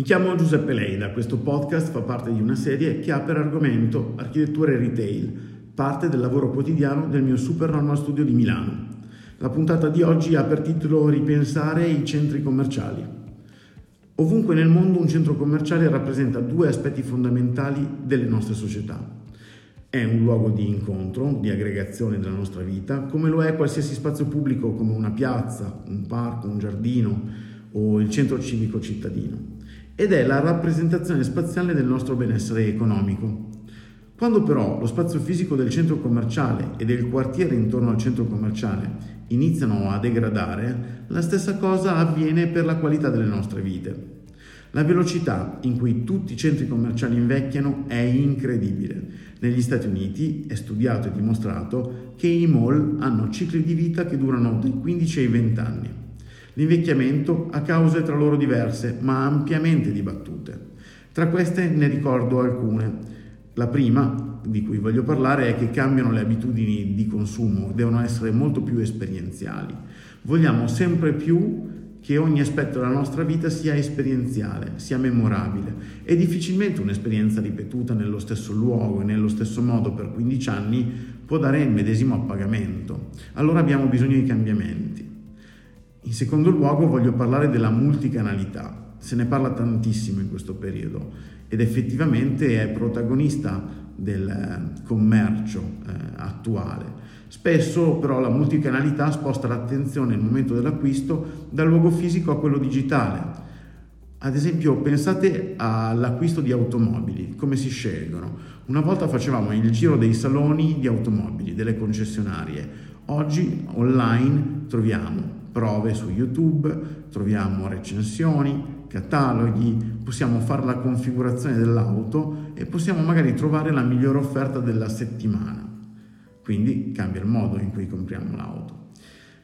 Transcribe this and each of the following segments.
Mi chiamo Giuseppe Leida, questo podcast fa parte di una serie che ha per argomento architettura e retail, parte del lavoro quotidiano del mio Super Normal Studio di Milano. La puntata di oggi ha per titolo Ripensare i centri commerciali. Ovunque nel mondo un centro commerciale rappresenta due aspetti fondamentali delle nostre società. È un luogo di incontro, di aggregazione della nostra vita, come lo è qualsiasi spazio pubblico come una piazza, un parco, un giardino o il centro civico cittadino ed è la rappresentazione spaziale del nostro benessere economico. Quando però lo spazio fisico del centro commerciale e del quartiere intorno al centro commerciale iniziano a degradare, la stessa cosa avviene per la qualità delle nostre vite. La velocità in cui tutti i centri commerciali invecchiano è incredibile. Negli Stati Uniti è studiato e dimostrato che i mall hanno cicli di vita che durano dai 15 ai 20 anni. L'invecchiamento ha cause tra loro diverse, ma ampiamente dibattute. Tra queste ne ricordo alcune. La prima, di cui voglio parlare, è che cambiano le abitudini di consumo, devono essere molto più esperienziali. Vogliamo sempre più che ogni aspetto della nostra vita sia esperienziale, sia memorabile e difficilmente un'esperienza ripetuta nello stesso luogo e nello stesso modo per 15 anni può dare il medesimo appagamento. Allora abbiamo bisogno di cambiamenti. In secondo luogo voglio parlare della multicanalità. Se ne parla tantissimo in questo periodo ed effettivamente è protagonista del eh, commercio eh, attuale. Spesso però la multicanalità sposta l'attenzione nel momento dell'acquisto dal luogo fisico a quello digitale. Ad esempio pensate all'acquisto di automobili, come si scelgono. Una volta facevamo il giro dei saloni di automobili, delle concessionarie. Oggi online troviamo prove su YouTube, troviamo recensioni, cataloghi, possiamo fare la configurazione dell'auto e possiamo magari trovare la migliore offerta della settimana. Quindi cambia il modo in cui compriamo l'auto.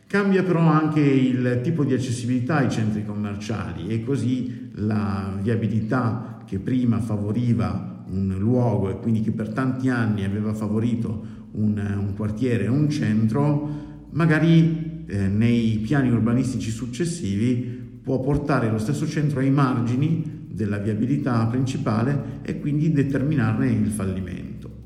Cambia però anche il tipo di accessibilità ai centri commerciali e così la viabilità che prima favoriva un luogo e quindi che per tanti anni aveva favorito un, un quartiere un centro, magari eh, nei piani urbanistici successivi può portare lo stesso centro ai margini della viabilità principale e quindi determinarne il fallimento.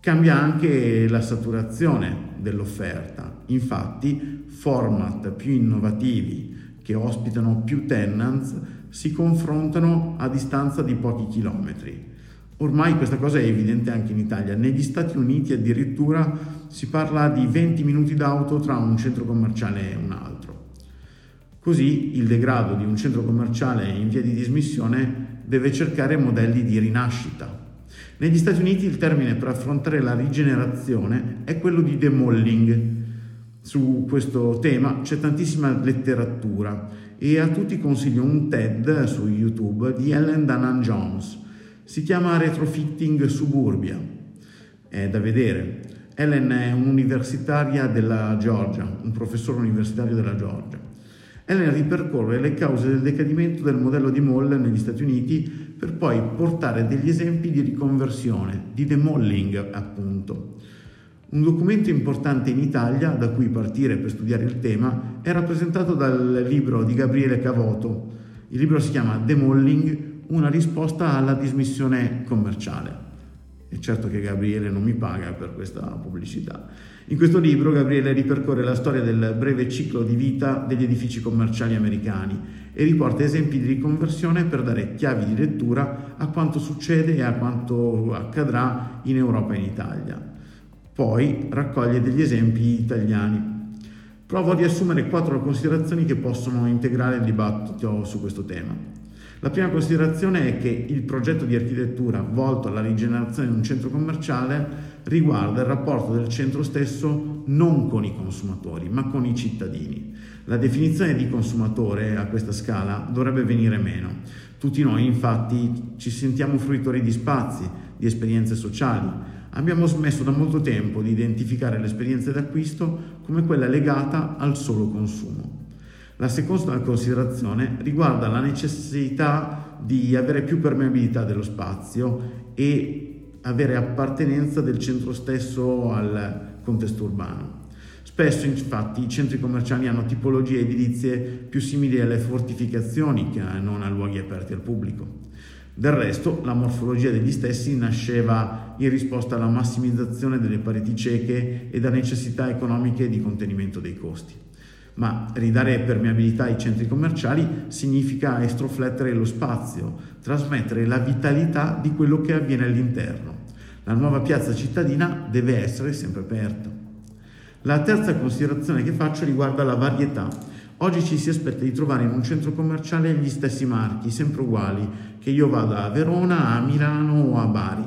Cambia anche la saturazione dell'offerta, infatti format più innovativi che ospitano più tenants si confrontano a distanza di pochi chilometri Ormai questa cosa è evidente anche in Italia. Negli Stati Uniti addirittura si parla di 20 minuti d'auto tra un centro commerciale e un altro. Così il degrado di un centro commerciale in via di dismissione deve cercare modelli di rinascita. Negli Stati Uniti il termine per affrontare la rigenerazione è quello di demolling. Su questo tema c'è tantissima letteratura e a tutti consiglio un TED su YouTube di Ellen Danan Jones si chiama Retrofitting Suburbia, è da vedere. Ellen è un'universitaria della Georgia, un professore universitario della Georgia. Ellen ripercorre le cause del decadimento del modello di mall negli Stati Uniti per poi portare degli esempi di riconversione, di demolling appunto. Un documento importante in Italia da cui partire per studiare il tema è rappresentato dal libro di Gabriele Cavoto. Il libro si chiama Demolling, una risposta alla dismissione commerciale. È certo che Gabriele non mi paga per questa pubblicità. In questo libro Gabriele ripercorre la storia del breve ciclo di vita degli edifici commerciali americani e riporta esempi di riconversione per dare chiavi di lettura a quanto succede e a quanto accadrà in Europa e in Italia. Poi raccoglie degli esempi italiani. Provo a riassumere quattro considerazioni che possono integrare il dibattito su questo tema. La prima considerazione è che il progetto di architettura volto alla rigenerazione di un centro commerciale riguarda il rapporto del centro stesso non con i consumatori, ma con i cittadini. La definizione di consumatore a questa scala dovrebbe venire meno. Tutti noi infatti ci sentiamo fruitori di spazi, di esperienze sociali. Abbiamo smesso da molto tempo di identificare l'esperienza d'acquisto come quella legata al solo consumo. La seconda considerazione riguarda la necessità di avere più permeabilità dello spazio e avere appartenenza del centro stesso al contesto urbano. Spesso infatti i centri commerciali hanno tipologie edilizie più simili alle fortificazioni che non a luoghi aperti al pubblico. Del resto, la morfologia degli stessi nasceva in risposta alla massimizzazione delle pareti cieche e da necessità economiche di contenimento dei costi. Ma ridare permeabilità ai centri commerciali significa estroflettere lo spazio, trasmettere la vitalità di quello che avviene all'interno. La nuova piazza cittadina deve essere sempre aperta. La terza considerazione che faccio riguarda la varietà. Oggi ci si aspetta di trovare in un centro commerciale gli stessi marchi, sempre uguali, che io vada a Verona, a Milano o a Bari.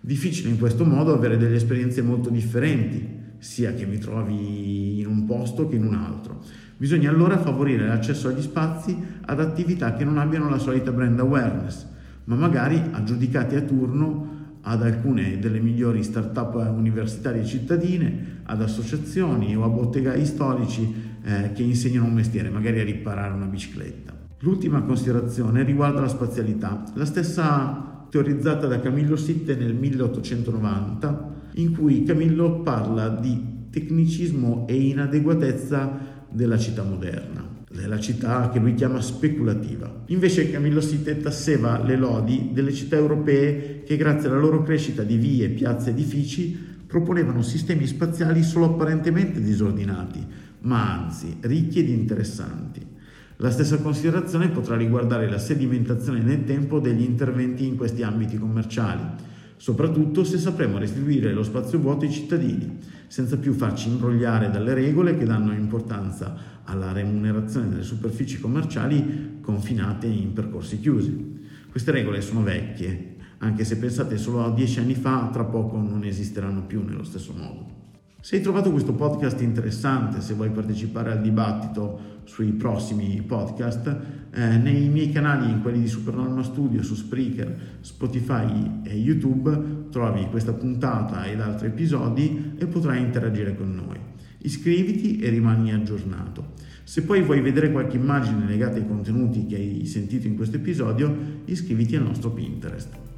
Difficile in questo modo avere delle esperienze molto differenti, sia che mi trovi in un posto che in un altro. Bisogna allora favorire l'accesso agli spazi ad attività che non abbiano la solita brand awareness, ma magari aggiudicati a turno ad alcune delle migliori start-up universitarie cittadine, ad associazioni o a bottegai storici eh, che insegnano un mestiere, magari a riparare una bicicletta. L'ultima considerazione riguarda la spazialità, la stessa teorizzata da Camillo Sitte nel 1890 in cui Camillo parla di tecnicismo e inadeguatezza della città moderna, della città che lui chiama speculativa. Invece Camillo Sitte tasseva le lodi delle città europee che grazie alla loro crescita di vie, piazze e edifici proponevano sistemi spaziali solo apparentemente disordinati, ma anzi ricchi ed interessanti. La stessa considerazione potrà riguardare la sedimentazione nel tempo degli interventi in questi ambiti commerciali soprattutto se sapremo restituire lo spazio vuoto ai cittadini, senza più farci imbrogliare dalle regole che danno importanza alla remunerazione delle superfici commerciali confinate in percorsi chiusi. Queste regole sono vecchie, anche se pensate solo a dieci anni fa, tra poco non esisteranno più nello stesso modo. Se hai trovato questo podcast interessante, se vuoi partecipare al dibattito sui prossimi podcast, eh, nei miei canali, in quelli di Supernorma Studio, su Spreaker, Spotify e YouTube, trovi questa puntata ed altri episodi e potrai interagire con noi. Iscriviti e rimani aggiornato. Se poi vuoi vedere qualche immagine legata ai contenuti che hai sentito in questo episodio, iscriviti al nostro Pinterest.